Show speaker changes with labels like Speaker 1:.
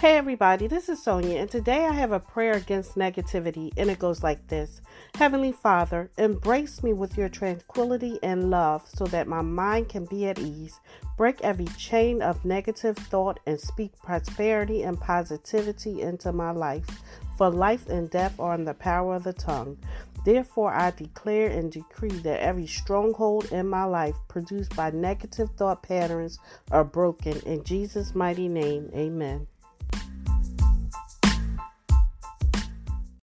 Speaker 1: Hey everybody, this is Sonia, and today I have a prayer against negativity, and it goes like this Heavenly Father, embrace me with your tranquility and love so that my mind can be at ease. Break every chain of negative thought and speak prosperity and positivity into my life. For life and death are in the power of the tongue. Therefore, I declare and decree that every stronghold in my life produced by negative thought patterns are broken. In Jesus' mighty name, amen.